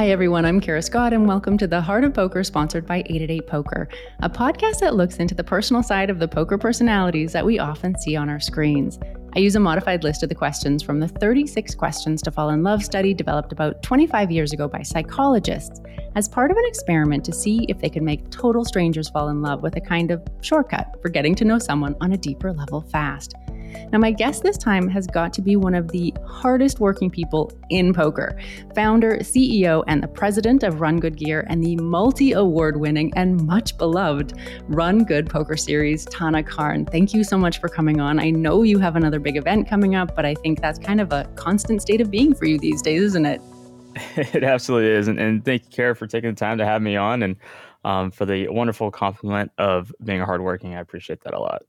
Hi, everyone. I'm Kara Scott, and welcome to The Heart of Poker, sponsored by 888 Poker, a podcast that looks into the personal side of the poker personalities that we often see on our screens. I use a modified list of the questions from the 36 Questions to Fall in Love study developed about 25 years ago by psychologists as part of an experiment to see if they could make total strangers fall in love with a kind of shortcut for getting to know someone on a deeper level fast. Now, my guest this time has got to be one of the hardest working people in poker founder, CEO, and the president of RunGood Gear and the multi award winning and much beloved RunGood Poker Series, Tana Karn. Thank you so much for coming on. I know you have another big event coming up, but I think that's kind of a constant state of being for you these days, isn't it? It absolutely is. And, and thank you, Kara, for taking the time to have me on and um, for the wonderful compliment of being hardworking. I appreciate that a lot.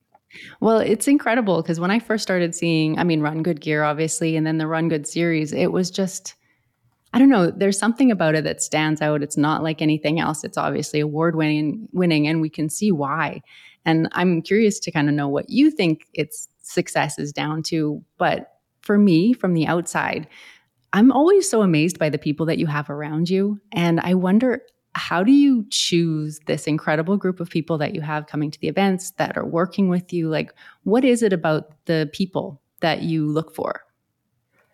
Well, it's incredible because when I first started seeing, I mean, RunGood Gear, obviously, and then the RunGood series, it was just, I don't know, there's something about it that stands out. It's not like anything else. It's obviously award winning, winning, and we can see why. And I'm curious to kind of know what you think its success is down to. But for me, from the outside, I'm always so amazed by the people that you have around you. And I wonder how do you choose this incredible group of people that you have coming to the events that are working with you? Like what is it about the people that you look for?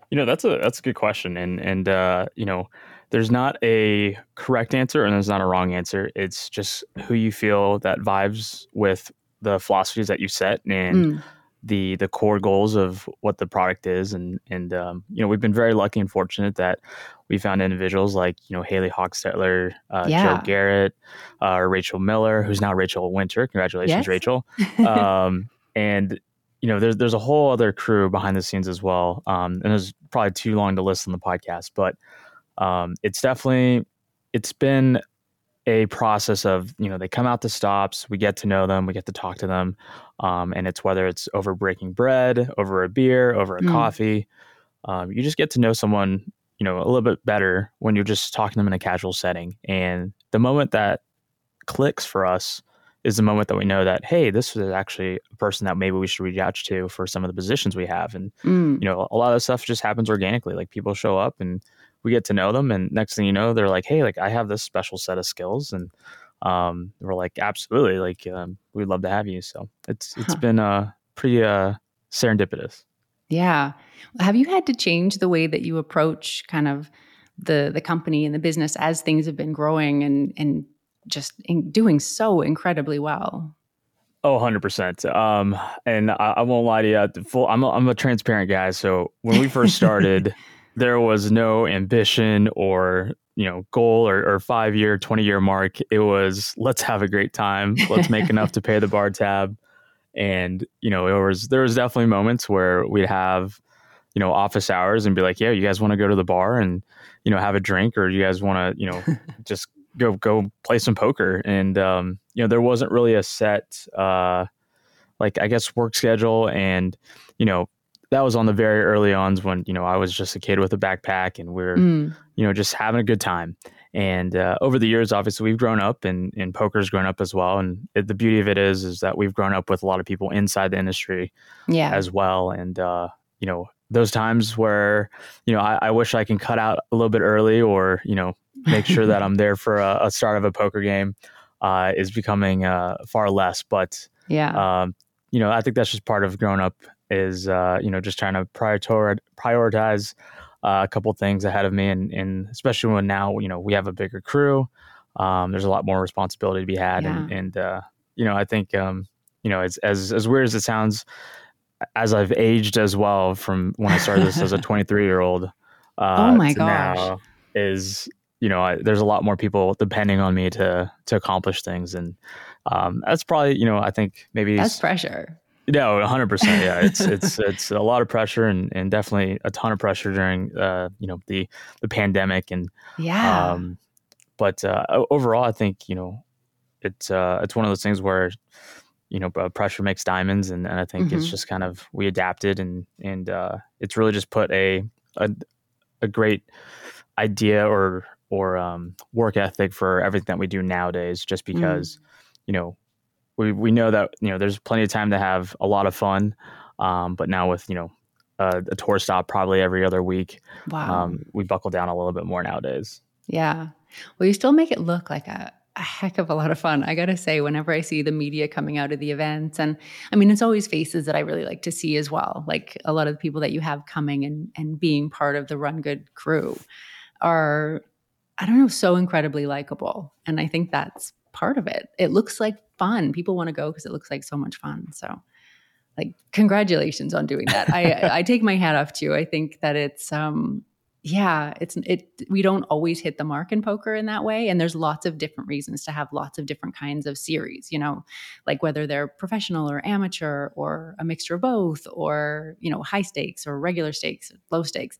You know that's a that's a good question. And and uh, you know there's not a correct answer and there's not a wrong answer. It's just who you feel that vibes with the philosophies that you set and mm the the core goals of what the product is and and um, you know we've been very lucky and fortunate that we found individuals like you know Haley Hochstetler, uh, yeah. Joe Garrett, uh, Rachel Miller, who's now Rachel Winter. Congratulations, yes. Rachel. um, and you know there's there's a whole other crew behind the scenes as well. Um, and it's probably too long to list on the podcast, but um, it's definitely it's been a process of you know they come out to stops we get to know them we get to talk to them um, and it's whether it's over breaking bread over a beer over a mm. coffee um, you just get to know someone you know a little bit better when you're just talking to them in a casual setting and the moment that clicks for us is the moment that we know that hey this is actually a person that maybe we should reach out to for some of the positions we have and mm. you know a lot of stuff just happens organically like people show up and we get to know them and next thing you know they're like hey like i have this special set of skills and um, we're like absolutely like um, we'd love to have you so it's it's huh. been uh pretty uh serendipitous yeah have you had to change the way that you approach kind of the the company and the business as things have been growing and and just in doing so incredibly well Oh, 100%. Um, and I, I, won't lie to you. Full, I'm a, I'm a transparent guy. So when we first started, there was no ambition or you know goal or, or five year 20 year mark. It was let's have a great time. Let's make enough to pay the bar tab. And you know it was there was definitely moments where we'd have you know office hours and be like yeah you guys want to go to the bar and you know have a drink or you guys want to you know just go go play some poker. And um, you know there wasn't really a set uh, like i guess work schedule and you know that was on the very early ons when you know I was just a kid with a backpack and we are mm. you know just having a good time. And uh, over the years, obviously, we've grown up, and, and poker's grown up as well. And it, the beauty of it is, is that we've grown up with a lot of people inside the industry, yeah. as well. And uh, you know, those times where you know I, I, wish I can cut out a little bit early, or you know, make sure that I'm there for a, a start of a poker game, uh, is becoming uh, far less. But yeah, um, you know, I think that's just part of growing up is uh, you know just trying to prioritize prioritize uh, a couple things ahead of me, and, and especially when now you know we have a bigger crew. Um, there's a lot more responsibility to be had, yeah. and, and uh, you know I think um, you know as as as weird as it sounds, as I've aged as well from when I started this as a 23 year old. Uh, oh my gosh! Now is you know I, there's a lot more people depending on me to to accomplish things, and um, that's probably you know I think maybe that's pressure. No, hundred percent. Yeah, it's it's it's a lot of pressure and, and definitely a ton of pressure during uh, you know the the pandemic and yeah. Um, but uh, overall, I think you know it's uh, it's one of those things where you know pressure makes diamonds, and, and I think mm-hmm. it's just kind of we adapted and and uh, it's really just put a a, a great idea or or um, work ethic for everything that we do nowadays. Just mm. because mm. you know we we know that you know there's plenty of time to have a lot of fun, um, but now with you know a tour stop probably every other week, wow. um, we buckle down a little bit more nowadays. Yeah. Well, you still make it look like a, a heck of a lot of fun. I got to say, whenever I see the media coming out of the events, and I mean, it's always faces that I really like to see as well. Like a lot of the people that you have coming and, and being part of the RunGood crew are, I don't know, so incredibly likable. And I think that's part of it. It looks like fun. People want to go because it looks like so much fun. So, like, congratulations on doing that. I, I take my hat off to you. I think that it's, um, yeah, it's it we don't always hit the mark in poker in that way and there's lots of different reasons to have lots of different kinds of series, you know, like whether they're professional or amateur or a mixture of both or, you know, high stakes or regular stakes, low stakes.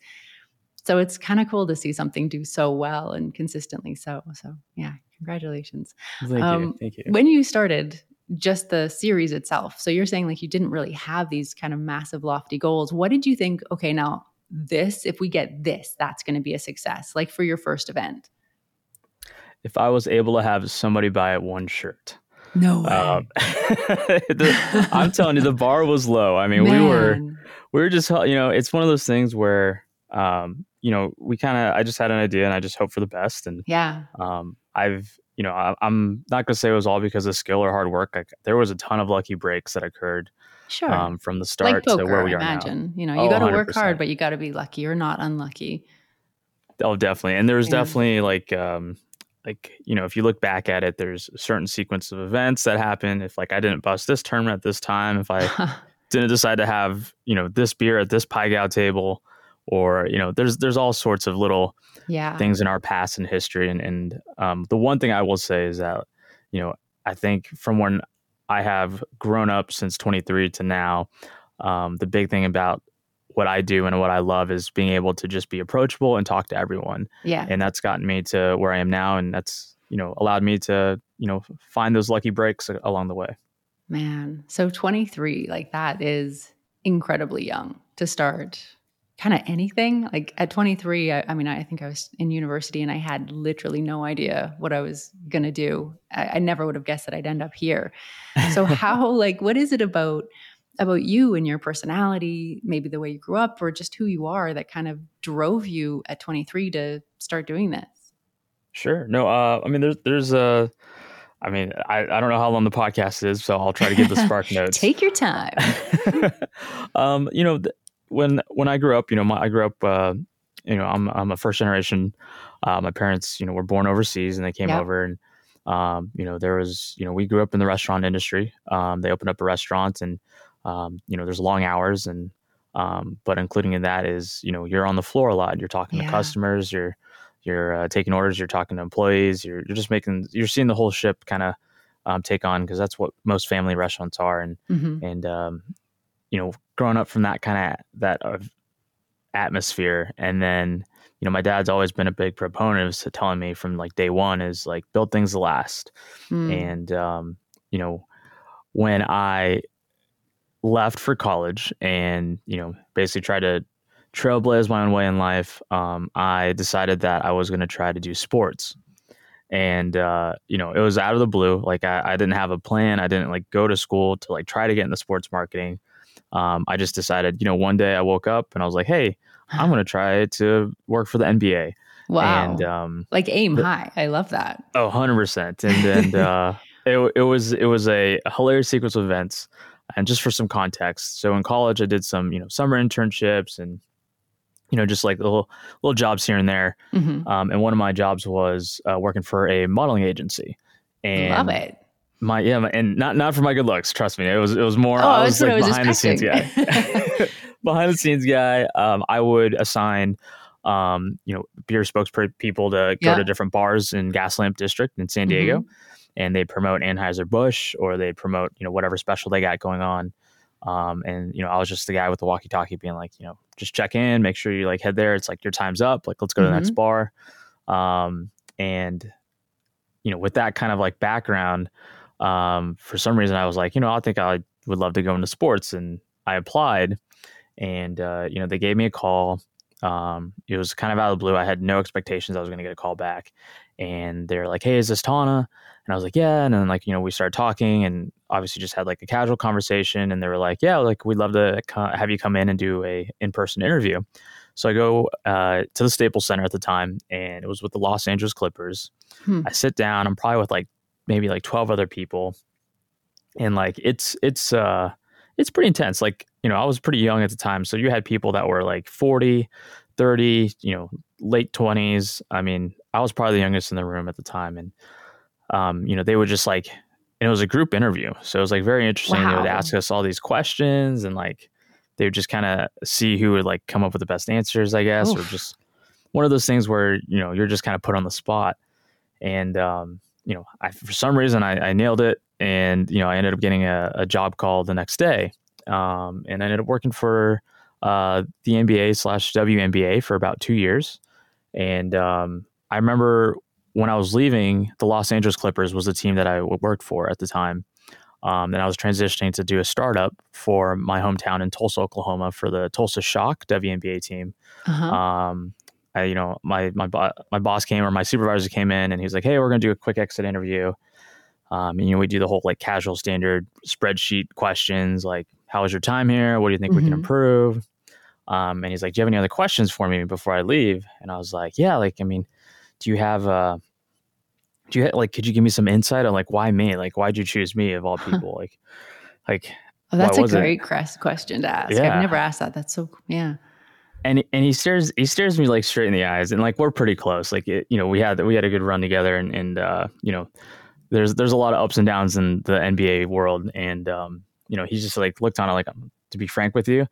So it's kind of cool to see something do so well and consistently so. So, yeah, congratulations. Thank um, you. Thank you. When you started just the series itself. So you're saying like you didn't really have these kind of massive lofty goals. What did you think, okay, now this, if we get this, that's going to be a success, like for your first event? If I was able to have somebody buy one shirt. No way. Um, the, I'm telling you, the bar was low. I mean, Man. we were, we were just, you know, it's one of those things where, um, you know, we kind of, I just had an idea and I just hope for the best. And yeah, um, I've, you know, I, am not going to say it was all because of skill or hard work. Like, there was a ton of lucky breaks that occurred Sure. Um, from the start like poker, to where we are now. imagine. now. You know, you oh, got to work hard, but you got to be lucky or not unlucky. Oh, definitely. And there's yeah. definitely like, um, like you know, if you look back at it, there's a certain sequence of events that happen. If like I didn't bust this tournament at this time, if I didn't decide to have you know this beer at this Pai Gow table, or you know, there's there's all sorts of little yeah. things in our past and history. And and um, the one thing I will say is that you know I think from when I have grown up since 23 to now. Um, the big thing about what I do and what I love is being able to just be approachable and talk to everyone. Yeah. And that's gotten me to where I am now. And that's, you know, allowed me to, you know, find those lucky breaks along the way. Man. So 23, like that is incredibly young to start kind of anything. Like at 23, I, I, mean, I think I was in university and I had literally no idea what I was going to do. I, I, never would have guessed that I'd end up here. So how, like, what is it about, about you and your personality, maybe the way you grew up or just who you are that kind of drove you at 23 to start doing this? Sure. No, uh, I mean, there's, there's a, I mean, I, I don't know how long the podcast is, so I'll try to give the spark notes. Take your time. um, you know, th- when when I grew up, you know, my, I grew up, uh, you know, I'm I'm a first generation. Uh, my parents, you know, were born overseas and they came over and. Um, you know, there was, you know, we grew up in the restaurant industry. Um, they opened up a restaurant and, um, you know, there's long hours and, um, but including in that is, you know, you're on the floor a lot. You're talking yeah. to customers. You're, you're uh, taking orders. You're talking to employees. You're, you're just making, you're seeing the whole ship kind of um, take on because that's what most family restaurants are. And, mm-hmm. and, um, you know, growing up from that kind of that uh, atmosphere, and then you know, my dad's always been a big proponent of telling me from like day one is like build things to last, mm. and um, you know, when I left for college and you know basically tried to trailblaze my own way in life, um, I decided that I was going to try to do sports. And uh, you know it was out of the blue. Like I, I, didn't have a plan. I didn't like go to school to like try to get into sports marketing um, I just decided, you know, one day I woke up and I was like, hey, I'm going to try to work for the NBA. Wow. And, um, like aim high. I love that. Oh, 100%. And then uh, it, it was it was a, a hilarious sequence of events. And just for some context, so in college I did some, you know, summer internships and you know, just like little little jobs here and there. Mm-hmm. Um, and one of my jobs was uh, working for a modeling agency. And Love it my yeah, and not not for my good looks. Trust me, it was it was more. Oh, I was like was behind expecting. the scenes guy. behind the scenes guy. Um, I would assign, um, you know, beer spokespeople to go yeah. to different bars in Gaslamp District in San Diego, mm-hmm. and they promote Anheuser Busch or they promote you know whatever special they got going on. Um, and you know, I was just the guy with the walkie-talkie, being like, you know, just check in, make sure you like head there. It's like your time's up. Like, let's go to the mm-hmm. next bar. Um, and you know, with that kind of like background, um, for some reason I was like, you know, I think I would love to go into sports, and I applied, and uh, you know, they gave me a call. Um, it was kind of out of the blue. I had no expectations I was going to get a call back, and they're like, "Hey, is this Tana?" And I was like, "Yeah." And then like you know, we started talking, and obviously just had like a casual conversation, and they were like, "Yeah, like we'd love to have you come in and do a in person interview." So I go uh, to the Staples Center at the time, and it was with the Los Angeles Clippers. Hmm. I sit down. I'm probably with like maybe like 12 other people, and like it's it's uh it's pretty intense. Like you know, I was pretty young at the time, so you had people that were like 40, 30, you know, late 20s. I mean, I was probably the youngest in the room at the time, and um, you know, they would just like, and it was a group interview, so it was like very interesting. Wow. They would ask us all these questions, and like they would just kind of see who would like come up with the best answers, I guess, Oof. or just one of those things where you know you're just kind of put on the spot. And um, you know, I, for some reason I, I, nailed it, and you know I ended up getting a, a job call the next day, um, and I ended up working for uh, the NBA slash WNBA for about two years. And um, I remember when I was leaving, the Los Angeles Clippers was the team that I worked for at the time. Um, and I was transitioning to do a startup for my hometown in Tulsa, Oklahoma, for the Tulsa Shock WNBA team. Uh-huh. Um, I, you know, my my my boss came or my supervisor came in and he was like, "Hey, we're going to do a quick exit interview." Um, and you know, we do the whole like casual standard spreadsheet questions, like, "How was your time here? What do you think mm-hmm. we can mm-hmm. improve?" Um, and he's like, "Do you have any other questions for me before I leave?" And I was like, "Yeah, like, I mean, do you have uh, do you have, like could you give me some insight on like why me like why'd you choose me of all people like like oh, that's a great it? question to ask yeah. i've never asked that that's so yeah and and he stares he stares me like straight in the eyes and like we're pretty close like it, you know we had we had a good run together and and uh, you know there's there's a lot of ups and downs in the NBA world and um, you know he's just like looked on it like to be frank with you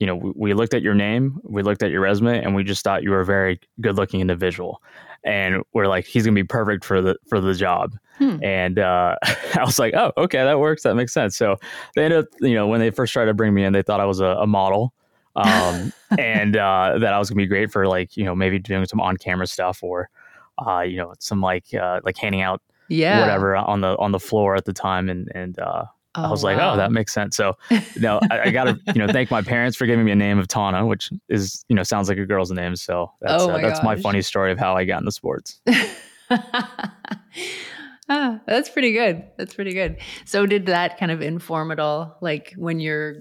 you know we, we looked at your name we looked at your resume and we just thought you were a very good looking individual and we're like, he's gonna be perfect for the for the job. Hmm. And uh, I was like, oh, okay, that works. That makes sense. So they ended up, you know, when they first tried to bring me in, they thought I was a, a model, um, and uh, that I was gonna be great for like, you know, maybe doing some on camera stuff or, uh, you know, some like uh, like handing out yeah whatever on the on the floor at the time and and uh, Oh, I was wow. like, oh, that makes sense. So, you know, I, I got to, you know, thank my parents for giving me a name of Tana, which is, you know, sounds like a girl's name. So that's, oh uh, that's my funny story of how I got into sports. ah, that's pretty good. That's pretty good. So did that kind of inform at all? Like when you're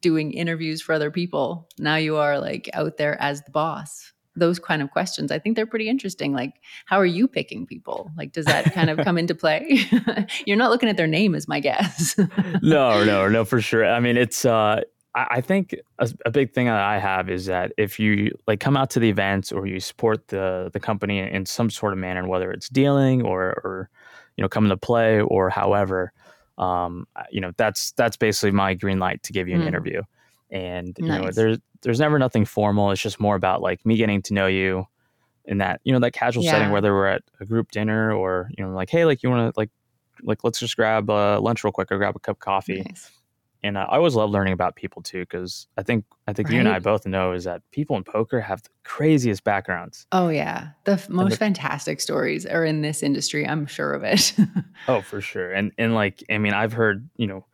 doing interviews for other people, now you are like out there as the boss those kind of questions i think they're pretty interesting like how are you picking people like does that kind of come into play you're not looking at their name as my guess no no no for sure i mean it's uh I think a, a, big thing that I have is that if you like come out to the events or you support the the company in some sort of manner, whether it's dealing or or you know coming to play or however, um, you know that's that's basically my green light to give you an mm. interview. And you nice. know there's there's never nothing formal. It's just more about like me getting to know you in that, you know, that casual yeah. setting, whether we're at a group dinner or, you know, like, hey, like you want to like, like, let's just grab uh, lunch real quick or grab a cup of coffee. Nice. And I always love learning about people too, because I think I think right? you and I both know is that people in poker have the craziest backgrounds. Oh yeah, the f- most the, fantastic stories are in this industry. I'm sure of it. oh, for sure. And and like I mean, I've heard you know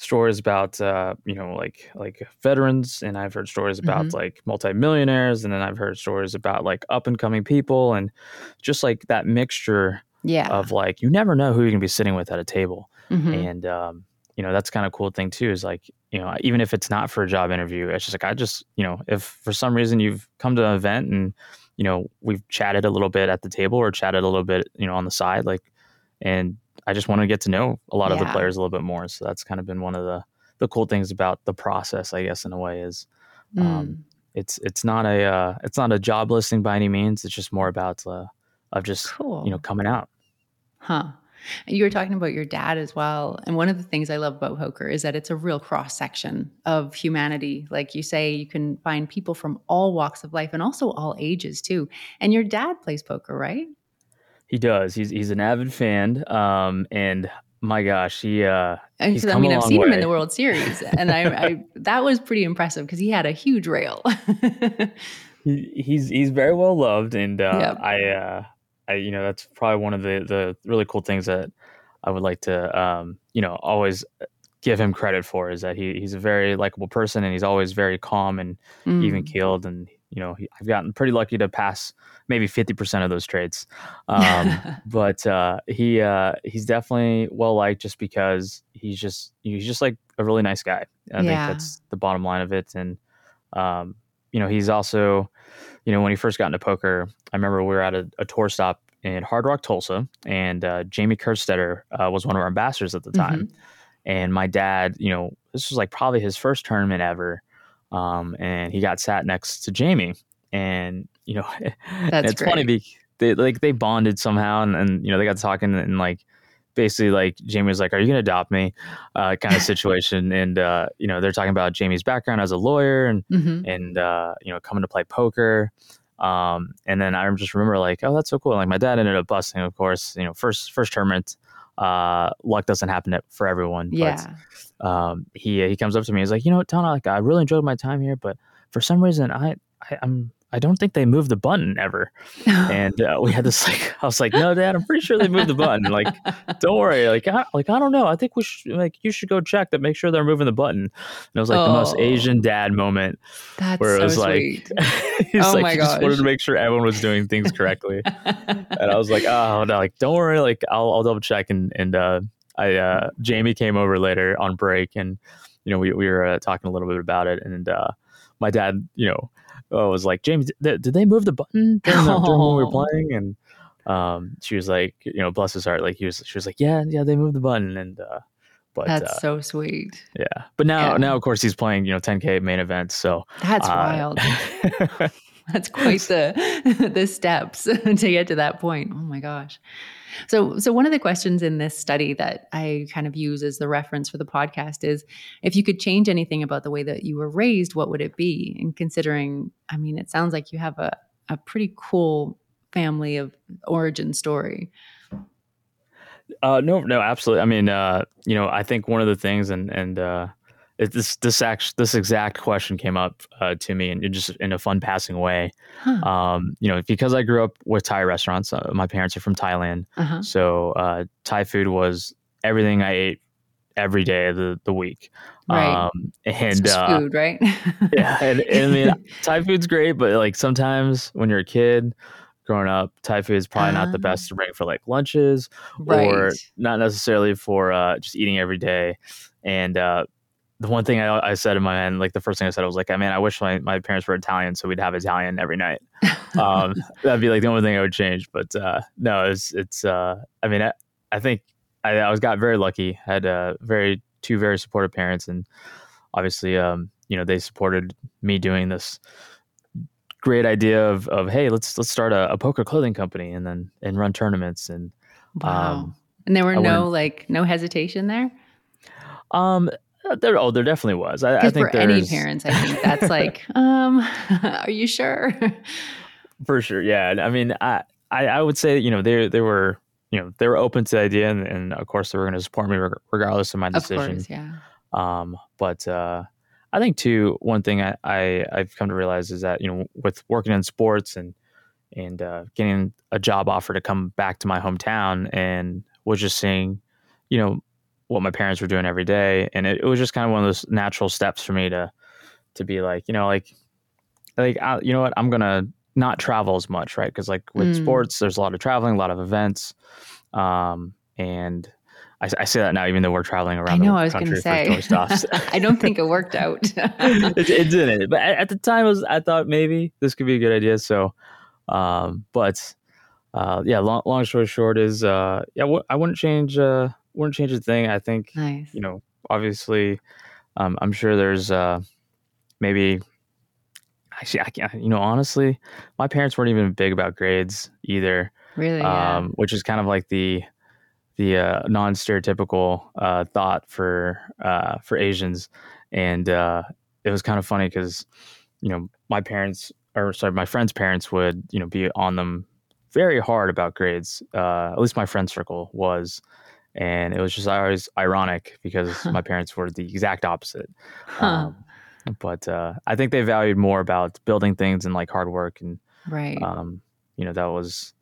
stories about uh, you know like like veterans and i've heard stories about mm-hmm. like multimillionaires and then i've heard stories about like up and coming people and just like that mixture yeah. of like you never know who you're gonna be sitting with at a table mm-hmm. and um, you know that's kind of cool thing too is like you know even if it's not for a job interview it's just like i just you know if for some reason you've come to an event and you know we've chatted a little bit at the table or chatted a little bit you know on the side like and I just want to get to know a lot yeah. of the players a little bit more. So that's kind of been one of the the cool things about the process, I guess, in a way, is um, mm. um, it's it's not a uh, it's not a job listing by any means. It's just more about uh, of just cool. you know coming out. Huh. You were talking about your dad as well. And one of the things I love about poker is that it's a real cross section of humanity. Like you say, you can find people from all walks of life and also all ages too. And your dad plays poker, right? He does. He's he's an avid fan. Um, and my gosh, he uh, he's I mean, I've seen way. him in the World Series, and I, I that was pretty impressive because he had a huge rail. he, he's he's very well loved, and uh, yep. I uh, I you know that's probably one of the the really cool things that I would like to um, you know always give him credit for is that he he's a very likable person and he's always very calm and mm. even keeled and you know, he, I've gotten pretty lucky to pass maybe 50% of those trades. Um, but uh, he uh, he's definitely well liked just because he's just he's just like a really nice guy. I yeah. think that's the bottom line of it. And um, you know, he's also, you know, when he first got into poker, I remember we were at a, a tour stop in Hard Rock, Tulsa, and uh, Jamie Kerstetter uh, was one of our ambassadors at the time. Mm-hmm. And my dad, you know, this was like probably his first tournament ever. Um, and he got sat next to Jamie. And, you know, it's great. funny because they like they bonded somehow and, and you know, they got talking and like basically like Jamie was like, Are you gonna adopt me? Uh, kind of situation. and uh, you know, they're talking about Jamie's background as a lawyer and mm-hmm. and uh, you know, coming to play poker. Um, and then I just remember like, oh, that's so cool. Like my dad ended up busting, of course, you know, first first tournament uh, luck doesn't happen for everyone. Yeah. But, um, he he comes up to me. He's like, you know, Tana, like I really enjoyed my time here, but for some reason, I, I am I don't think they moved the button ever. and uh, we had this like, I was like, no, Dad, I'm pretty sure they moved the button. Like, don't worry. Like, I, like I don't know. I think we should like you should go check that, make sure they're moving the button. And it was like oh, the most oh. Asian dad moment. That's where it was so like, he's oh like, my he just wanted to make sure everyone was doing things correctly. and I was like, oh no, like don't worry. Like I'll I'll double check. And and uh, I uh, Jamie came over later on break, and you know we we were uh, talking a little bit about it, and uh, my dad, you know oh, was like, James, did, did they move the button during, the, during when we were playing? And um, she was like, you know, bless his heart, like he was, she was like, yeah, yeah, they moved the button, and uh, but that's uh, so sweet. Yeah, but now, yeah. now of course he's playing, you know, 10k main events, so that's uh, wild. that's quite the the steps to get to that point. Oh my gosh. So, so one of the questions in this study that I kind of use as the reference for the podcast is if you could change anything about the way that you were raised, what would it be? And considering, I mean, it sounds like you have a, a pretty cool family of origin story. Uh, no, no, absolutely. I mean, uh, you know, I think one of the things, and and uh, it, this this act, this exact question came up uh, to me, and just in a fun passing way. Huh. Um, you know, because I grew up with Thai restaurants. Uh, my parents are from Thailand, uh-huh. so uh, Thai food was everything I ate every day of the, the week. Right. Um, and uh, food, right? yeah, and, and, I mean, Thai food's great, but like sometimes when you're a kid, growing up, Thai food is probably not the ah. best to bring for like lunches right. or not necessarily for uh, just eating every day. And uh, the one thing I, I, said in my mind, like the first thing I said, I was like, I mean, I wish my, my parents were Italian, so we'd have Italian every night. Um, that'd be like the only thing I would change. But uh, no, it's it's. Uh, I mean, I, I think I, I, was got very lucky. I had uh, very two very supportive parents, and obviously, um, you know, they supported me doing this great idea of of hey, let's let's start a, a poker clothing company and then and run tournaments and wow. Um, and there were no like no hesitation there. Um, there, oh, there definitely was. I, I think for any parents, I think that's like, um, are you sure? for sure, yeah. I mean, I, I, I would say, you know, they, they were, you know, they were open to the idea, and, and of course, they were going to support me regardless of my decision. Of course, yeah. Um, but uh, I think too, one thing I, I I've come to realize is that you know, with working in sports and and uh, getting a job offer to come back to my hometown, and was just seeing, you know, what my parents were doing every day, and it, it, was just kind of one of those natural steps for me to to be like, you know, like like I, you know what, I'm gonna not travel as much, right? Because like with mm. sports, there's a lot of traveling, a lot of events, um, and I, I, say that now, even though we're traveling around. I know. I was going to say. I don't think it worked out. it, it, didn't, but at, the time, was, I thought maybe this could be a good idea. So, um, but uh, yeah, long, long story short is, uh, yeah, w- I wouldn't change. Uh, wouldn't change a thing. I think, nice. you know, obviously, um, I'm sure there's uh, maybe. Actually, I can't. You know, honestly, my parents weren't even big about grades either. Really, um, yeah. which is kind of like the the uh, non-stereotypical uh, thought for uh, for Asians, and uh, it was kind of funny because you know my parents or sorry my friends' parents would you know be on them very hard about grades. Uh, at least my friend circle was, and it was just always ironic because my parents were the exact opposite. Huh. Um, but uh, I think they valued more about building things and like hard work and right. Um, you know that was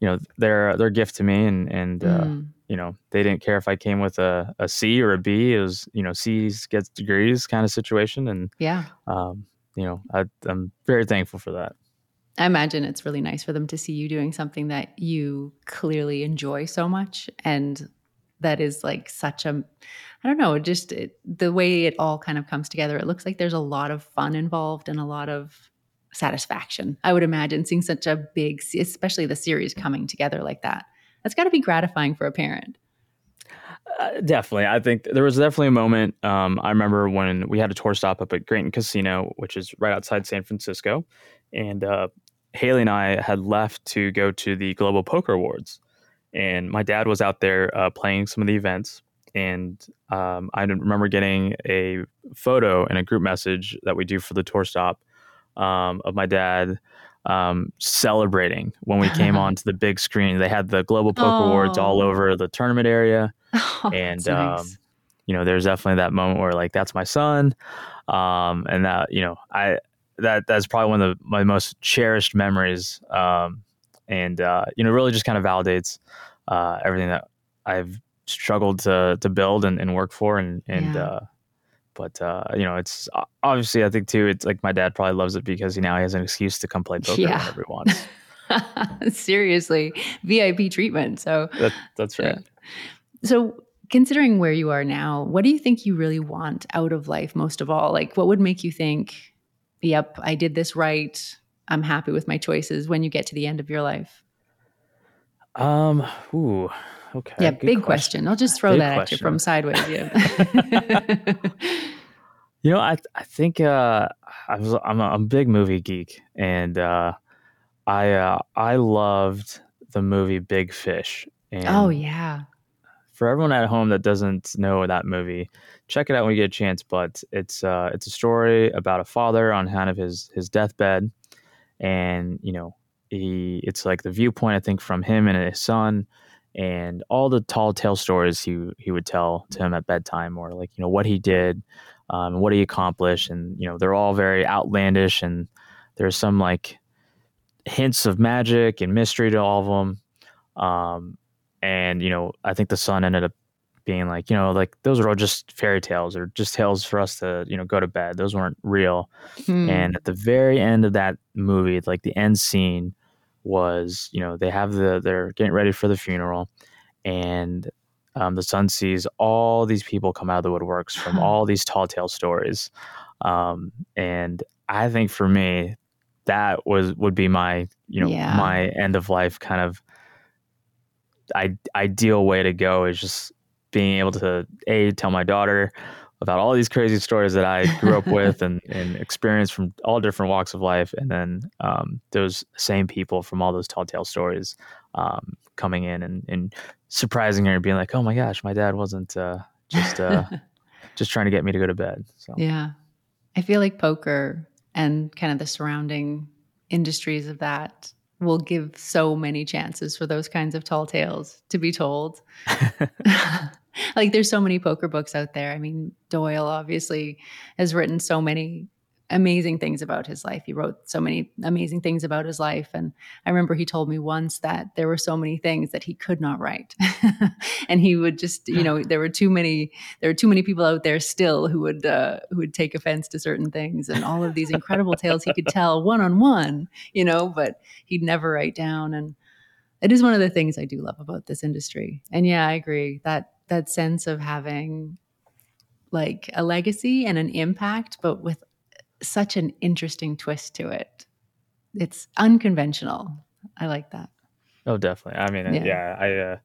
you know their their gift to me and and uh, mm. you know they didn't care if I came with a, a C or a B. It was you know C's gets degrees kind of situation and yeah. Um, you know I, I'm very thankful for that. I imagine it's really nice for them to see you doing something that you clearly enjoy so much and that is like such a i don't know just it, the way it all kind of comes together it looks like there's a lot of fun involved and a lot of satisfaction. I would imagine seeing such a big, especially the series coming together like that. That's got to be gratifying for a parent. Uh, definitely. I think there was definitely a moment. Um, I remember when we had a tour stop up at Graton Casino, which is right outside San Francisco. And uh, Haley and I had left to go to the Global Poker Awards. And my dad was out there uh, playing some of the events. And um, I remember getting a photo and a group message that we do for the tour stop um, of my dad um, celebrating when we came onto the big screen. They had the Global Poker oh. Awards all over the tournament area. Oh, and, nice. um, you know, there's definitely that moment where like, that's my son. Um, and that, you know, I, that, that's probably one of the, my most cherished memories. Um, and, uh, you know, really just kind of validates, uh, everything that I've struggled to, to build and, and work for. And, and, yeah. uh, but uh, you know, it's obviously I think too. It's like my dad probably loves it because he now he has an excuse to come play poker yeah. whenever he wants. Seriously, VIP treatment. So that, that's right. So, considering where you are now, what do you think you really want out of life most of all? Like, what would make you think, yep, I did this right? I'm happy with my choices when you get to the end of your life? Um, ooh, okay. Yeah, big question. question. I'll just throw big that question. at you from sideways. Yeah. you know, I I think uh, I was I'm a, I'm a big movie geek, and uh, I uh, I loved the movie Big Fish. And oh yeah, for everyone at home that doesn't know that movie, check it out when you get a chance. But it's uh, it's a story about a father on kind of his his deathbed, and you know he it's like the viewpoint I think from him and his son, and all the tall tale stories he he would tell to him at bedtime, or like you know what he did, um, what he accomplished, and you know they're all very outlandish, and there's some like hints of magic and mystery to all of them. Um, and you know i think the son ended up being like you know like those are all just fairy tales or just tales for us to you know go to bed those weren't real hmm. and at the very end of that movie like the end scene was you know they have the they're getting ready for the funeral and um, the son sees all these people come out of the woodworks from all these tall tale stories um, and i think for me that was would be my you know yeah. my end of life kind of I, ideal way to go is just being able to a tell my daughter about all these crazy stories that I grew up with and, and experienced from all different walks of life, and then um, those same people from all those tall tale stories um, coming in and, and surprising her and being like, "Oh my gosh, my dad wasn't uh, just uh, just trying to get me to go to bed." So yeah, I feel like poker and kind of the surrounding industries of that will give so many chances for those kinds of tall tales to be told. like there's so many poker books out there. I mean, Doyle obviously has written so many amazing things about his life. He wrote so many amazing things about his life. And I remember he told me once that there were so many things that he could not write. and he would just, you know, there were too many, there were too many people out there still who would, uh, who would take offense to certain things and all of these incredible tales he could tell one on one, you know, but he'd never write down. And it is one of the things I do love about this industry. And yeah, I agree that that sense of having like a legacy and an impact, but with such an interesting twist to it. It's unconventional. I like that. Oh, definitely. I mean, yeah, yeah I, uh,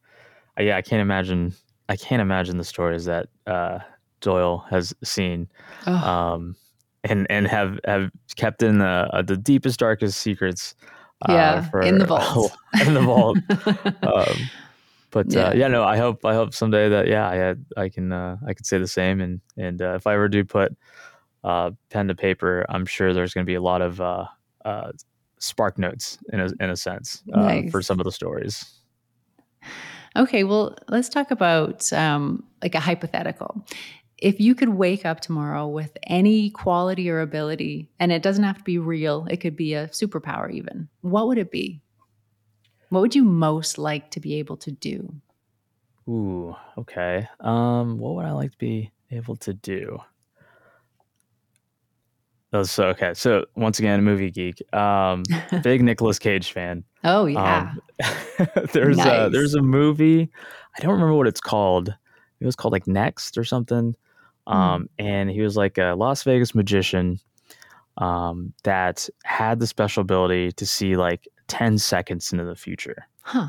I, yeah, I can't imagine. I can't imagine the stories that uh, Doyle has seen, oh. um, and and have have kept in the uh, the deepest, darkest secrets. Uh, yeah, for, in the vault. in the vault. um, but uh, yeah. yeah. no, I hope I hope someday that yeah, I I can uh, I can say the same, and and if I ever do put uh, pen to paper, I'm sure there's going to be a lot of uh, uh, spark notes in a, in a sense uh, nice. for some of the stories. Okay, well, let's talk about um, like a hypothetical. If you could wake up tomorrow with any quality or ability, and it doesn't have to be real, it could be a superpower even, what would it be? What would you most like to be able to do? Ooh, okay. Um, what would I like to be able to do? so okay. So once again, a movie geek. Um, big Nicolas Cage fan. Oh yeah. Um, there's nice. a there's a movie. I don't remember what it's called. It was called like Next or something. Hmm. Um, mm. and he was like a Las Vegas magician. um, that had the special ability to see like 10 seconds into the future. Huh.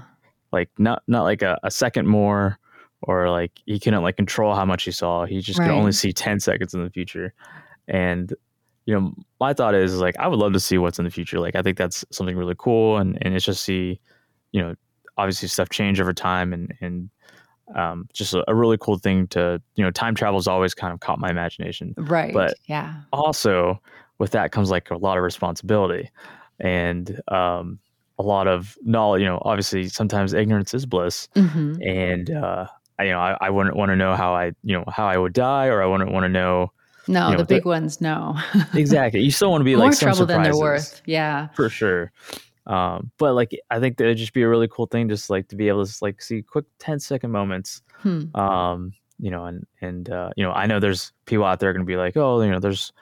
Like not not like a, a second more or like he couldn't like control how much he saw. He just could only see 10 seconds in the future. And you know, my thought is like I would love to see what's in the future. Like I think that's something really cool and and it's just see, you know, obviously stuff change over time and and um, just a, a really cool thing to you know time travel has always kind of caught my imagination Right. But- yeah. also with that comes like a lot of responsibility and um, a lot of knowledge you know obviously sometimes ignorance is bliss hmm and uh, I, you know I, I wouldn't want to know how i you know how i would die or i wouldn't want to know No, you know, the big the- ones, no. exactly you still want to be More like some trouble than they're worth. Yeah. for sure um, but like i think that it'd just be a really cool thing just like to be able to like see quick 10 second moments Hmm. um you know and and uh you know i know there's people out there going to be like oh you know there's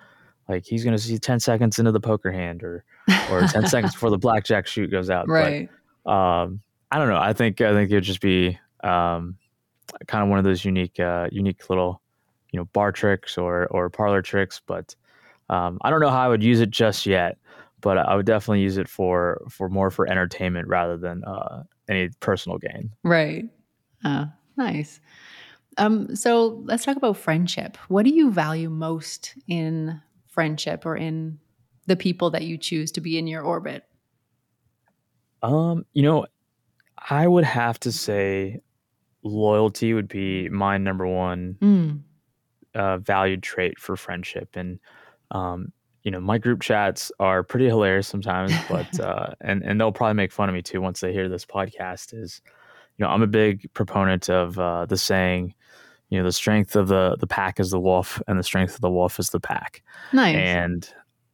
like he's going to see 10 seconds into the poker hand or or 10 seconds before the blackjack shoot goes out Right. but um i don't know i think i think it'd just be um kind of one of those unique uh unique little you know bar tricks or or parlor tricks but um i don't know how i would use it just yet but i would definitely use it for for more for entertainment rather than uh any personal gain Right. Oh, nice. Um, so let's talk about friendship. What do you value most in friendship or in the people that you choose to be in your orbit? Um, you know, I would have to say loyalty would be my number one Mm. uh, valued trait for friendship. And, um, you know, my group chats are pretty hilarious sometimes, but, uh, and, and they'll probably make fun of me too once they hear this podcast is, you know, I'm a big proponent of uh, the saying, you know, the strength of the, the pack is the wolf and the strength of the wolf is the pack. Nice. And,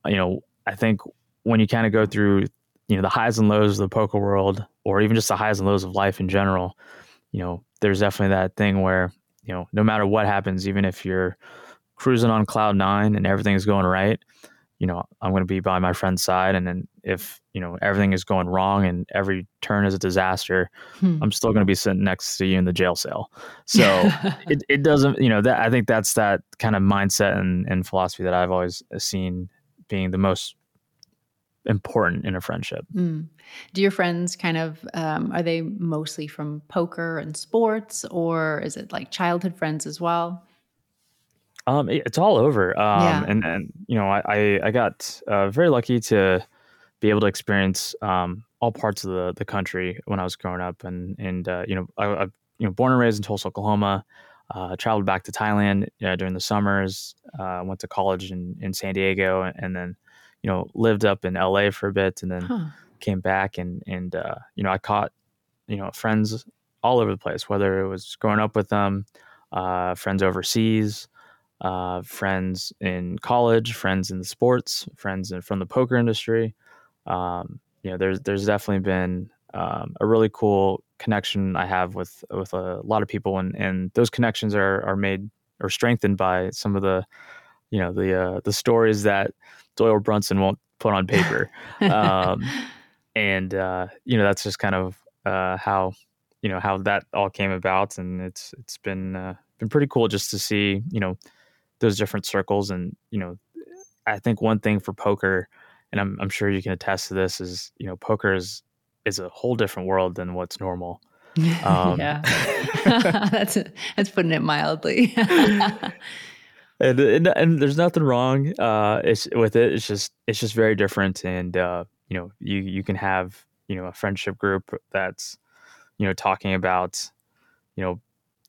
you know, I think when you kind of go through, you know, the highs and lows of the poker world, or even just the highs and lows of life in general, you know, there's definitely that thing where, you know, no matter what happens, even if you're cruising on cloud nine and everything's going right, you know, I'm going to be by my friend's side. And then if, you know, everything is going wrong and every turn is a disaster, Hmm. I'm still going to be sitting next to you in the jail cell. So, it, it doesn't you know that i think that's that kind of mindset and, and philosophy that i've always seen being the most important in a friendship Mm. Do your friends kind of um, are they mostly from poker and sports, or is it like childhood friends as well? um it- it's all over um Yeah. and and you know i i, I got uh, very lucky to be able to experience um all parts of the the country when i was growing up and and uh, you know I, I you know born and raised in tulsa oklahoma uh, traveled back to Thailand uh, during the summers. Uh, went to college in, in San Diego, and, and then, you know, lived up in LA for a bit, and then Huh. came back and and uh, you know I caught you know friends all over the place, whether it was growing up with them, uh, friends overseas, uh, friends in college, friends in the sports, friends in, from the poker industry. Um, you know, there's there's definitely been um, a really cool connection I have with with a lot of people, and and those connections are are made or strengthened by some of the you know the uh, the stories that Doyle Brunson won't put on paper. Um, and uh, you know that's just kind of uh, how you know how that all came about, and it's it's been uh, been pretty cool just to see you know those different circles, and you know I think one thing for poker, and I'm I'm sure you can attest to this, is you know poker is is a whole different world than what's normal. Um, yeah, that's that's putting it mildly. and, and and there's nothing wrong uh it's with it it's just it's just very different and uh you know you you can have you know a friendship group that's you know talking about you know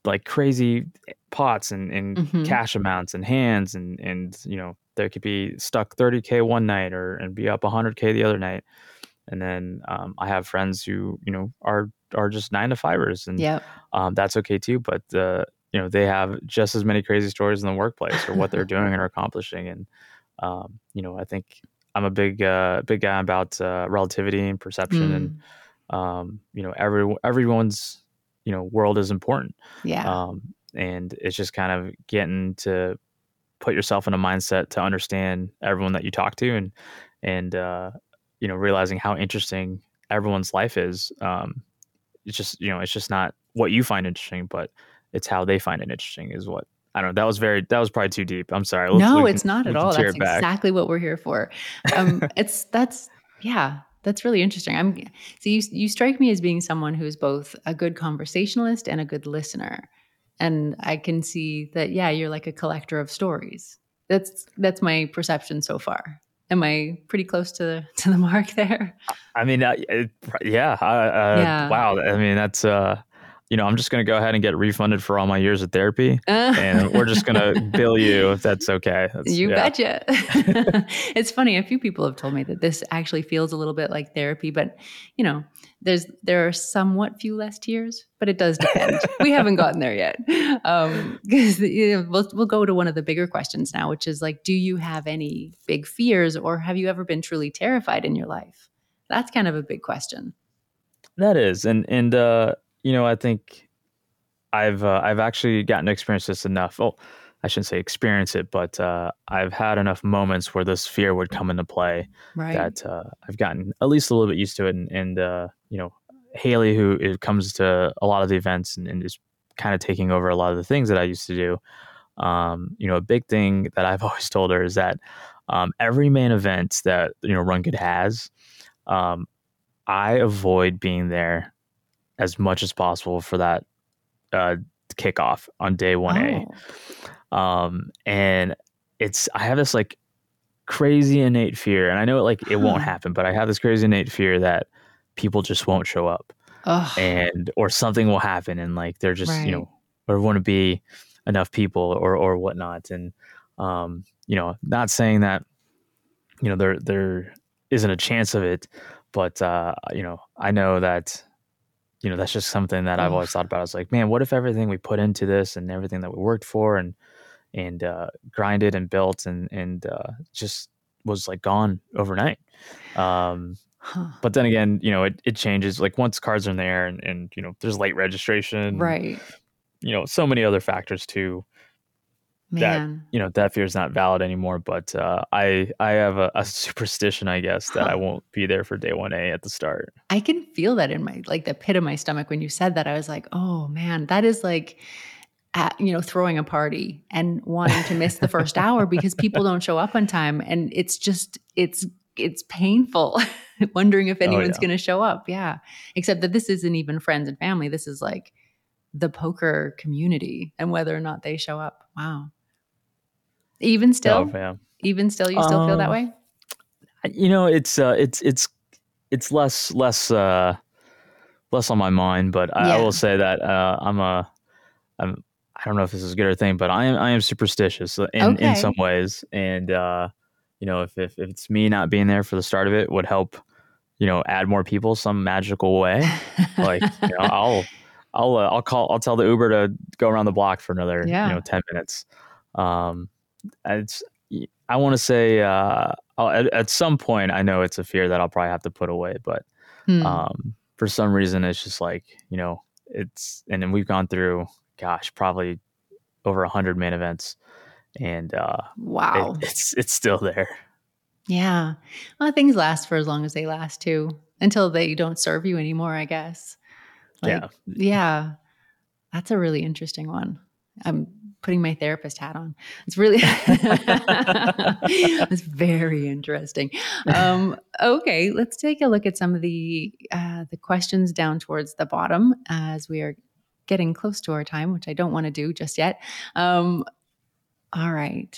like crazy pots and and Mhm. cash amounts and hands and and you know there could be stuck 30k one night or and be up 100k the other night and then um, i have friends who you know are are just nine to fivers and um, that's okay too. But uh, you know, they have just as many crazy stories in the workplace or what they're doing and are accomplishing. And um, you know, I think I'm a big uh, big guy about uh, relativity and perception, Mm, and um, you know, every everyone's you know world is important. yeah. Um, and it's just kind of getting to put yourself in a mindset to understand everyone that you talk to and and uh, you know realizing how interesting everyone's life is um, it's just you know it's just not what you find interesting but it's how they find it interesting is what I don't know. That was very. That was probably too deep. I'm sorry. Let's, no, it's not at all. That's exactly what we're here for. Um, it's that's yeah. That's really interesting. I'm so you you strike me as being someone who's both a good conversationalist and a good listener. And I can see that yeah, you're like a collector of stories. That's that's my perception so far. Am I pretty close to the, to the mark there? I mean, uh, yeah, uh, yeah. Wow. I mean, that's uh, you know, I'm just going to go ahead and get refunded for all my years of therapy, and we're just going to bill you if that's okay. That's, you yeah. betcha. it's funny. A few people have told me that this actually feels a little bit like therapy, but you know, there's there are somewhat few less tears, but it does depend. we haven't gotten there yet. Um, you know, we'll we'll go to one of the bigger questions now, which is like, do you have any big fears, or have you ever been truly terrified in your life? That's kind of a big question. That is, and and uh, you know, I think I've uh, I've actually gotten to experience this enough. Oh, I shouldn't say experience it, but uh, I've had enough moments where this fear would come into play right. that uh, I've gotten at least a little bit used to it. And, and uh, you know, Haley, who it comes to a lot of the events and, and, is kind of taking over a lot of the things that I used to do. Um, you know, a big thing that I've always told her is that um, every main event that you know RunGood has, um, I avoid being there as much as possible for that uh, kickoff on day 1A. Oh. Um, and it's, I have this like crazy innate fear, and I know it like it won't happen, but I have this crazy innate fear that people just won't show up. And, or something will happen and like they're just, right. you know, or won't be enough people or, or whatnot. And, um, you know, not saying that, you know, there, there isn't a chance of it, but, uh, you know, I know that you know, that's just something that I've always thought about. I was like, man, what if everything we put into this and everything that we worked for and and uh, grinded and built and and uh, just was like gone overnight. Um, huh. But then again, you know, it, it changes. Like once cards are in there and, and you know, there's late registration, right? You know, so many other factors too Man. that you know that fear is not valid anymore. But uh, I I have a, a superstition, I guess, that huh. I won't be there for day one A at the start. I can feel that in my like the pit of my stomach when you said that. I was like, oh man, that is like. At, you know, throwing a party and wanting to miss the first hour because people don't show up on time, and it's just it's it's painful wondering if anyone's oh, yeah. going to show up. Yeah, except that this isn't even friends and family. This is like the poker community and whether or not they show up. Wow. Even still, oh, even still, you still um, feel that um, way. You know, it's uh, it's it's it's less less uh, less on my mind, but I, yeah. I will say that uh, I'm a I'm I don't know if this is a good or thing, but I am I am superstitious in okay. in some ways, and uh, you know, if, if if it's me not being there for the start of it would help, you know, add more people some magical way, like you know, I'll I'll uh, I'll call I'll tell the Uber to go around the block for another yeah. you know ten minutes. Um, it's I want to say uh, at, at, some point I know it's a fear that I'll probably have to put away, but hmm. um, for some reason it's just like you know it's and then we've gone through gosh probably over a hundred main events, and uh, wow, it, it's it's still there. Yeah, well, things last for as long as they last too, until they don't serve you anymore, I guess. Like, yeah, yeah, that's a really interesting one. I'm putting my therapist hat on. It's really it's very interesting. Um, okay, let's take a look at some of the uh, the questions down towards the bottom as we are getting close to our time, which I don't want to do just yet. Um, all right.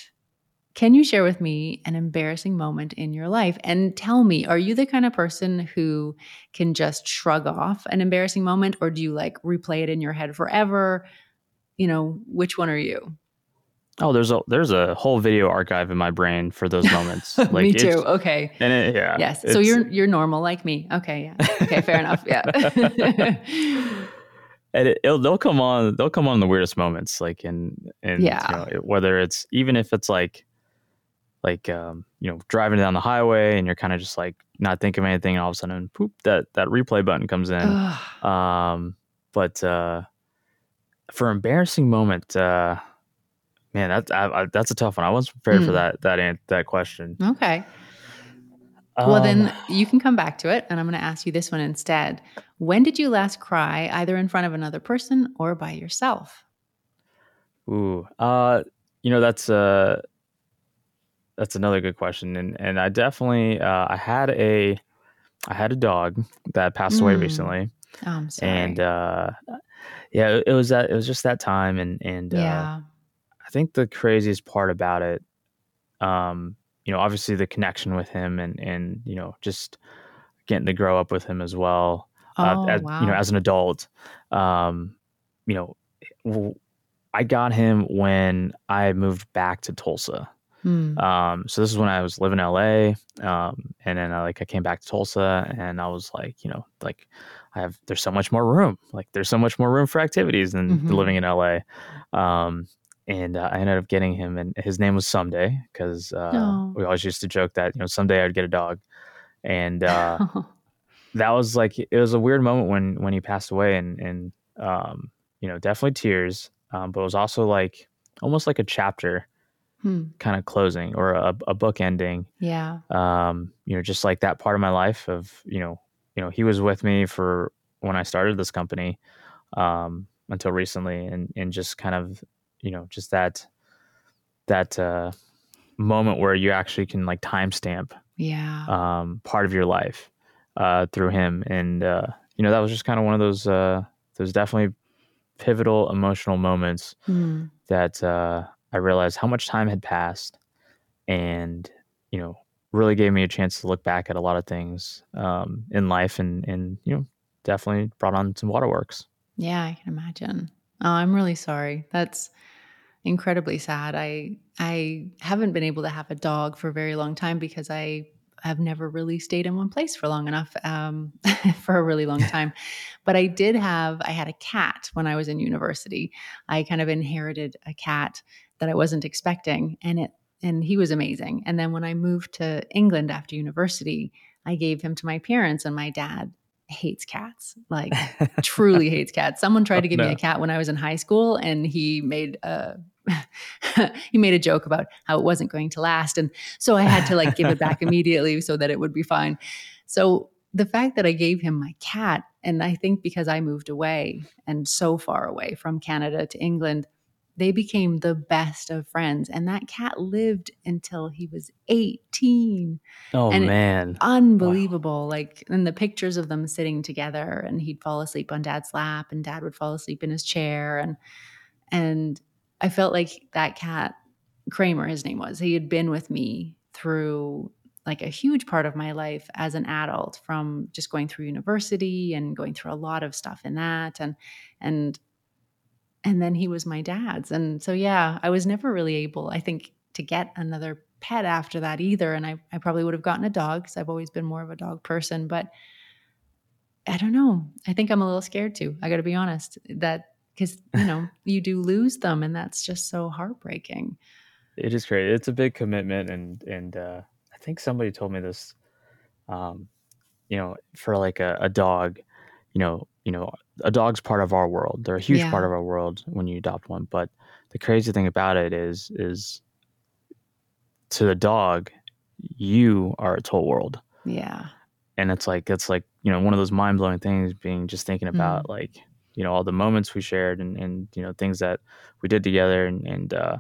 Can you share with me an embarrassing moment in your life and tell me, are you the kind of person who can just shrug off an embarrassing moment or do you like replay it in your head forever? You know, which one are you? Oh, there's a there's a whole video archive in my brain for those moments. Like me too. Okay. And it, yeah. Yes. So you're you're normal like me. Okay. Yeah. Okay. Fair enough. Yeah. and it, they'll come on. They'll come on the weirdest moments, like in in yeah. You know, whether it's even if it's like like um, you know driving down the highway and you're kind of just like not thinking of anything, and all of a sudden, poop, that that replay button comes in. um, but uh, for embarrassing moment, uh, man, that's I, I, that's a tough one. I wasn't prepared mm. for hmm. that that that question. Okay. Um, well, then um, you can come back to it, and I'm going to ask you this one instead. When did you last cry, either in front of another person or by yourself? Ooh, uh, you know that's uh that's another good question, and and I definitely uh, I had a I had a dog that passed away Mm. recently, Oh, I'm sorry. and uh, yeah, it, it was that it was just that time, and and uh. I think the craziest part about it, um, you know, obviously the connection with him, and and you know just getting to grow up with him as well, uh, Oh, as, wow. you know, as an adult, um, you know, I got him when I moved back to Tulsa. Hmm. Um, so this is when I was living in LA. Um, and then I like I came back to Tulsa and I was like, you know, like I have there's so much more room. Like there's so much more room for activities than Mhm. living in LA. Um, and uh, I ended up getting him, and his name was Someday because uh, Oh. we always used to joke that you know someday I'd get a dog, and uh, that was like it was a weird moment when when he passed away, and and um, you know definitely tears, um, but it was also like almost like a chapter Hmm. kind of closing or a, a book ending Yeah. um, you know, just like that part of my life of, you know, you know, he was with me for when I started this company, um, until recently and, and just kind of, you know, just that, that, uh, moment where you actually can like timestamp, Yeah. um, part of your life, uh, through him. And, uh, you know, that was just kind of one of those, uh, those definitely pivotal emotional moments Hmm. that, uh, I realized how much time had passed and, you know, really gave me a chance to look back at a lot of things um, in life and, and, you know, definitely brought on some waterworks. Yeah, I can imagine. Oh, I'm really sorry. That's incredibly sad. I I haven't been able to have a dog for a very long time because I have never really stayed in one place for long enough um, for a really long time. but I did have I had a cat when I was in university. I kind of inherited a cat that I wasn't expecting, and it and he was amazing. And then when I moved to England after university, I gave him to my parents, and my dad hates cats like truly hates cats. Someone tried to give me a cat when I was in high school, and he made a he made a joke about how it wasn't going to last, and so I had to like give it back immediately so that it would be fine. So the fact that I gave him my cat, and I think because I moved away and so far away from Canada to England, they became the best of friends, and that cat lived until he was eighteen Oh, And man. unbelievable like and the pictures of them sitting together and he'd fall asleep on dad's lap and dad would fall asleep in his chair and and i felt like that cat kramer his name was he had been with me through like a huge part of my life as an adult from just going through university and going through a lot of stuff in that and and and then he was my dad's. And so yeah i was never really able i think to get another pet after that either. And i, I probably would have gotten a dog because i've always been more of a dog person but i don't know. I think i'm a little scared too i gotta be honest that because you know you do lose them and that's just so heartbreaking It is great. It's a big commitment. And, and, uh, I think somebody told me this, um, you know, for like a, a dog, you know, you know, a dog's part of our world. They're a huge part of our world when you adopt one. But the crazy thing about it is, is to the dog, you are its whole world. yeah and it's like it's like you know one of those mind-blowing things being just thinking about like you know all the moments we shared and and you know things that we did together and and uh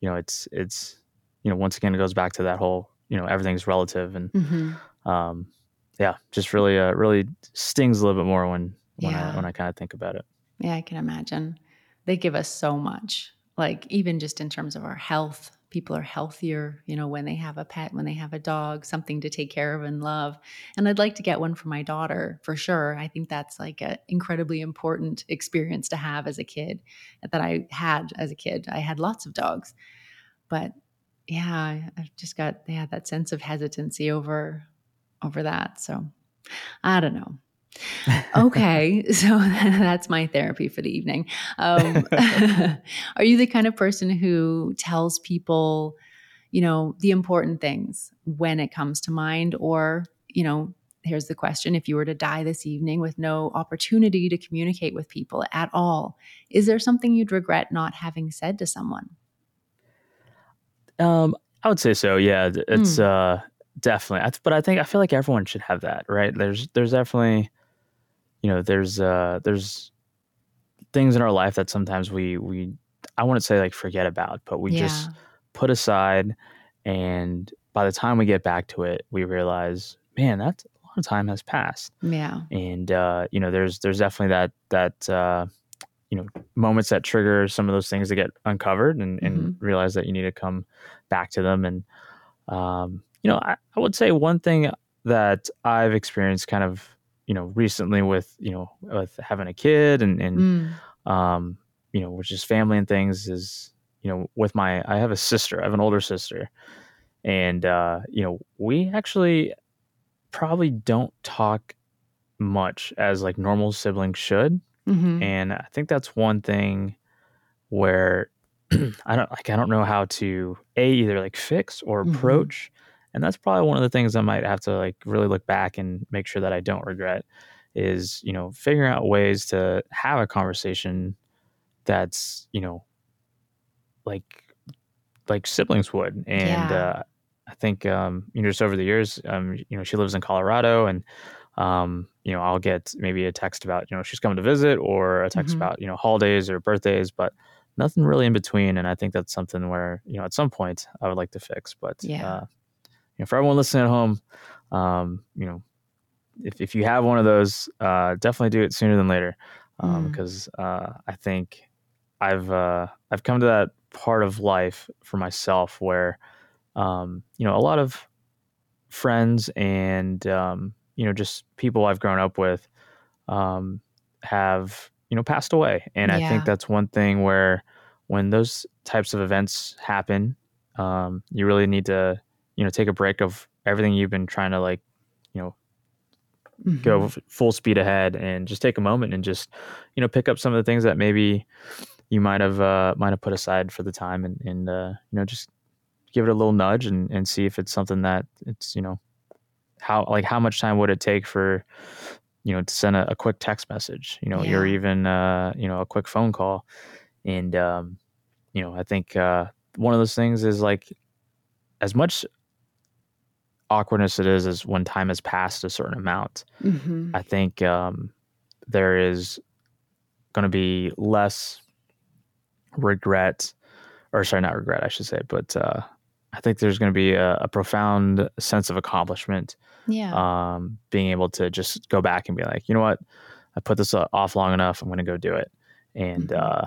you know it's it's you know once again it goes back to that whole you know everything's relative and hmm um yeah just really uh really stings a little bit more when when Yeah. i when i kind of think about it Yeah, I can imagine. They give us so much. Like even just in terms of our health, people are healthier, you know, when they have a pet, when they have a dog, something to take care of and love. And I'd like to get one for my daughter for sure. I think that's like an incredibly important experience to have as a kid that I had as a kid. I had lots of dogs. But yeah, I've just got yeah, that sense of hesitancy over over that. So I don't know okay so that's my therapy for the evening. Um, are you the kind of person who tells people you know the important things when it comes to mind? Or you know here's the question if you were to die this evening with no opportunity to communicate with people at all is there something you'd regret not having said to someone? Um i would say so yeah. It's Hmm. uh definitely but i think i feel like everyone should have that right? There's there's definitely you know there's uh there's things in our life that sometimes we we I wouldn't say like forget about, but we Yeah. just put aside. And by the time we get back to it, we realize, man, that's a lot of time has passed. Yeah. And uh, you know, there's there's definitely that that uh, you know moments that trigger some of those things to get uncovered and, and realize that you need to come back to them. And um, you know, I, I would say one thing that I've experienced kind of you know recently with you know with having a kid and and Mm. um, you know, which is family and things is, you know, with my, I have a sister, I have an older sister. And, uh, you know, we actually probably don't talk much as like normal siblings should. Mhm. And I think that's one thing where I don't like, I don't know how to A, either like fix or Mhm. approach. And that's probably one of the things I might have to like really look back and make sure that I don't regret is, you know, figuring out ways to have a conversation that's, you know, like like siblings would. And Yeah. uh I think um, you know, just over the years, um, you know, she lives in Colorado and um, you know, I'll get maybe a text about, you know, she's coming to visit or a text Mhm. about, you know, holidays or birthdays, but nothing really in between. And I think that's something where, you know, at some point I would like to fix. But Yeah. uh, know, for everyone listening at home, um, you know, if, if you have one of those, uh, definitely do it sooner than later. Um, Mm. because uh, I think I've uh, I've come to that part of life for myself where um, you know a lot of friends and um, you know just people I've grown up with um, have you know passed away, and I think that's one thing where when those types of events happen, um, you really need to you know take a break of everything you've been trying to like you know go Mhm. f- full speed ahead and just take a moment and just you know pick up some of the things that maybe you might have uh, might have put aside for the time and and uh, you know just give it a little nudge and and see if it's something that it's you know how like how much time would it take for you know to send a, a quick text message you know or even uh, you know a quick phone call and um, you know I think uh, one of those things is like as much awkwardness it is is when time has passed a certain amount Mhm. I think um, there is going to be less regret, or sorry, not regret, I should say, but uh, I think there's going to be a, a profound sense of accomplishment. Yeah. Um, being able to just go back and be like, you know what, I put this uh, off long enough. I'm going to go do it, and Mhm. uh,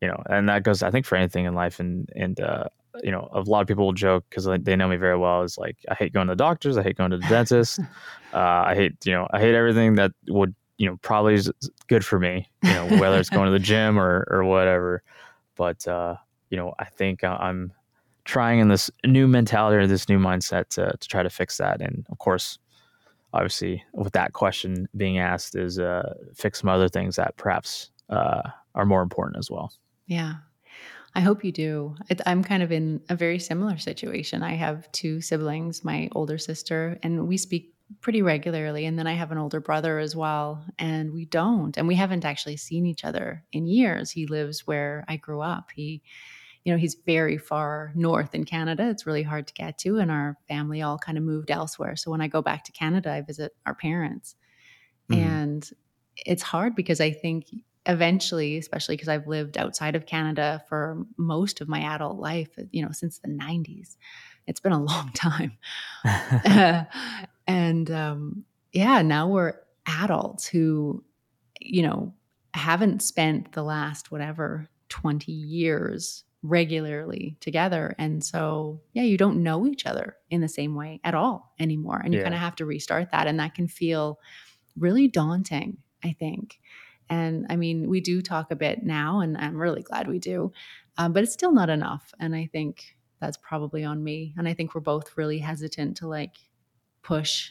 you know, and that goes, I think, for anything in life, and and uh, you know, a lot of people will joke because they know me very well. Is like, I hate going to the doctors. I hate going to the dentist. Uh, I hate, you know, I hate everything that would, you know, probably is good for me, you know, whether it's going to the gym or, or whatever. But, uh, you know, I think I'm trying in this new mentality or this new mindset to, to try to fix that. And of course, obviously with that question being asked is, uh, fix some other things that perhaps, uh, are more important as well. Yeah. I hope you do. I'm kind of in a very similar situation. I have two siblings, my older sister, and we speak pretty regularly. And then I have an older brother as well, and we don't. And we haven't actually seen each other in years. He lives where I grew up. He, you know, he's very far north in Canada. It's really hard to get to. And our family all kind of moved elsewhere. So when I go back to Canada, I visit our parents. Mhm. And it's hard because I think eventually, especially because I've lived outside of Canada for most of my adult life, you know, since the 90s, it's been a long time. and um, yeah, now we're adults who, you know, haven't spent the last whatever 20 years regularly together. And so, yeah, you don't know each other in the same way at all anymore. And you Yeah. kind of have to restart that. And that can feel really daunting, I think. And I mean, we do talk a bit now, and I'm really glad we do, um, but it's still not enough. And I think that's probably on me. And I think we're both really hesitant to like push.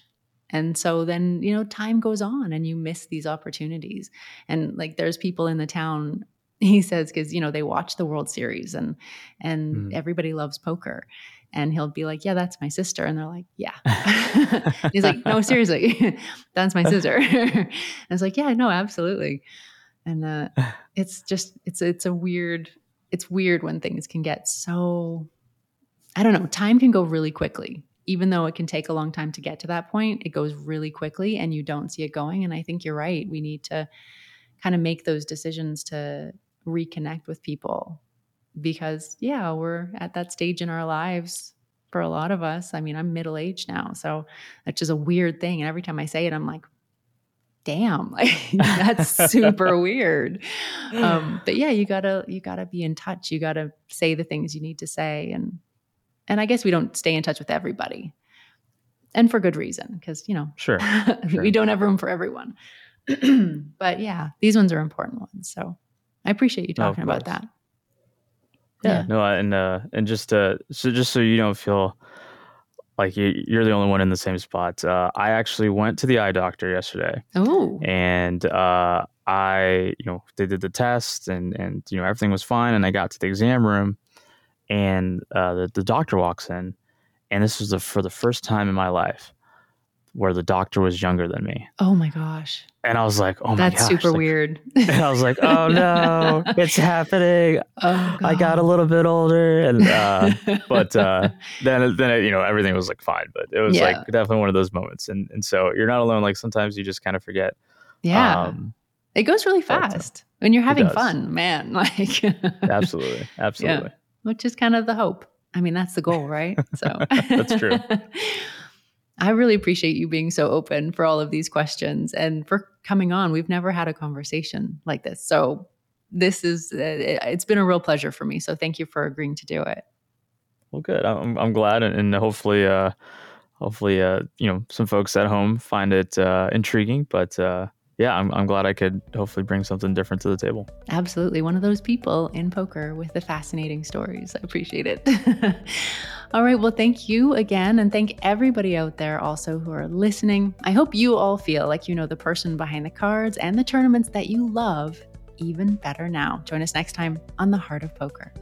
And so then, you know, time goes on and you miss these opportunities. And like there's people in the town, he says, because, you know, they watch the World Series and and Mhm. everybody loves poker. And he'll be like, Yeah, that's my sister. And they're like, Yeah. He's like, No, seriously, that's my sister. and it's like, Yeah, no, absolutely. And uh, it's just it's it's a weird it's weird when things can get so I don't know, time can go really quickly. Even though it can take a long time to get to that point, it goes really quickly and you don't see it going. And I think you're right. We need to kind of make those decisions to reconnect with people because yeah, we're at that stage in our lives for a lot of us. I mean, I'm middle aged now, so that's just a weird thing. And every time I say it, I'm like, damn, like that's super weird. Um, but yeah, you gotta you gotta be in touch. You gotta say the things you need to say, and and I guess we don't stay in touch with everybody, and for good reason, because you know, Sure. sure. we don't have room for everyone. but yeah, these ones are important ones. So I appreciate you No, talking about that. Yeah, no and uh and just uh so just so you don't feel like you, you're the only one in the same spot uh i actually went to the eye doctor yesterday. Oh, and uh i you know they did the test and and you know everything was fine. And i got to the exam room and uh the, the doctor walks in and this was the for the first time in my life where the doctor was younger than me oh my gosh, and i was like oh my that's super like- weird. and i was like oh no it's happening oh, I got a little bit older, and uh, but uh, then then you know everything was like fine. But it was Yeah. like definitely one of those moments, and and so you're not alone. Like sometimes you just kind of forget. yeah, Um, it goes really fast when you're having fun, man. Like absolutely, absolutely. which is kind of the hope. I mean, that's the goal, right? So That's true. I really appreciate you being so open for all of these questions and for coming on. We've never had a conversation like this. So this is uh, it- it's been a real pleasure for me. So thank you for agreeing to do it. Well, good. I'm I'm glad, and, and hopefully, uh, hopefully, uh, you know, some folks at home find it uh, intriguing. But uh, yeah, I'm I'm glad I could hopefully bring something different to the table. Absolutely. One of those people in poker with the fascinating stories. I appreciate it. all right. Well, thank you again. And thank everybody out there also who are listening. I hope you all feel like you know the person behind the cards and the tournaments that you love even better now. Join us next time on The Heart of Poker.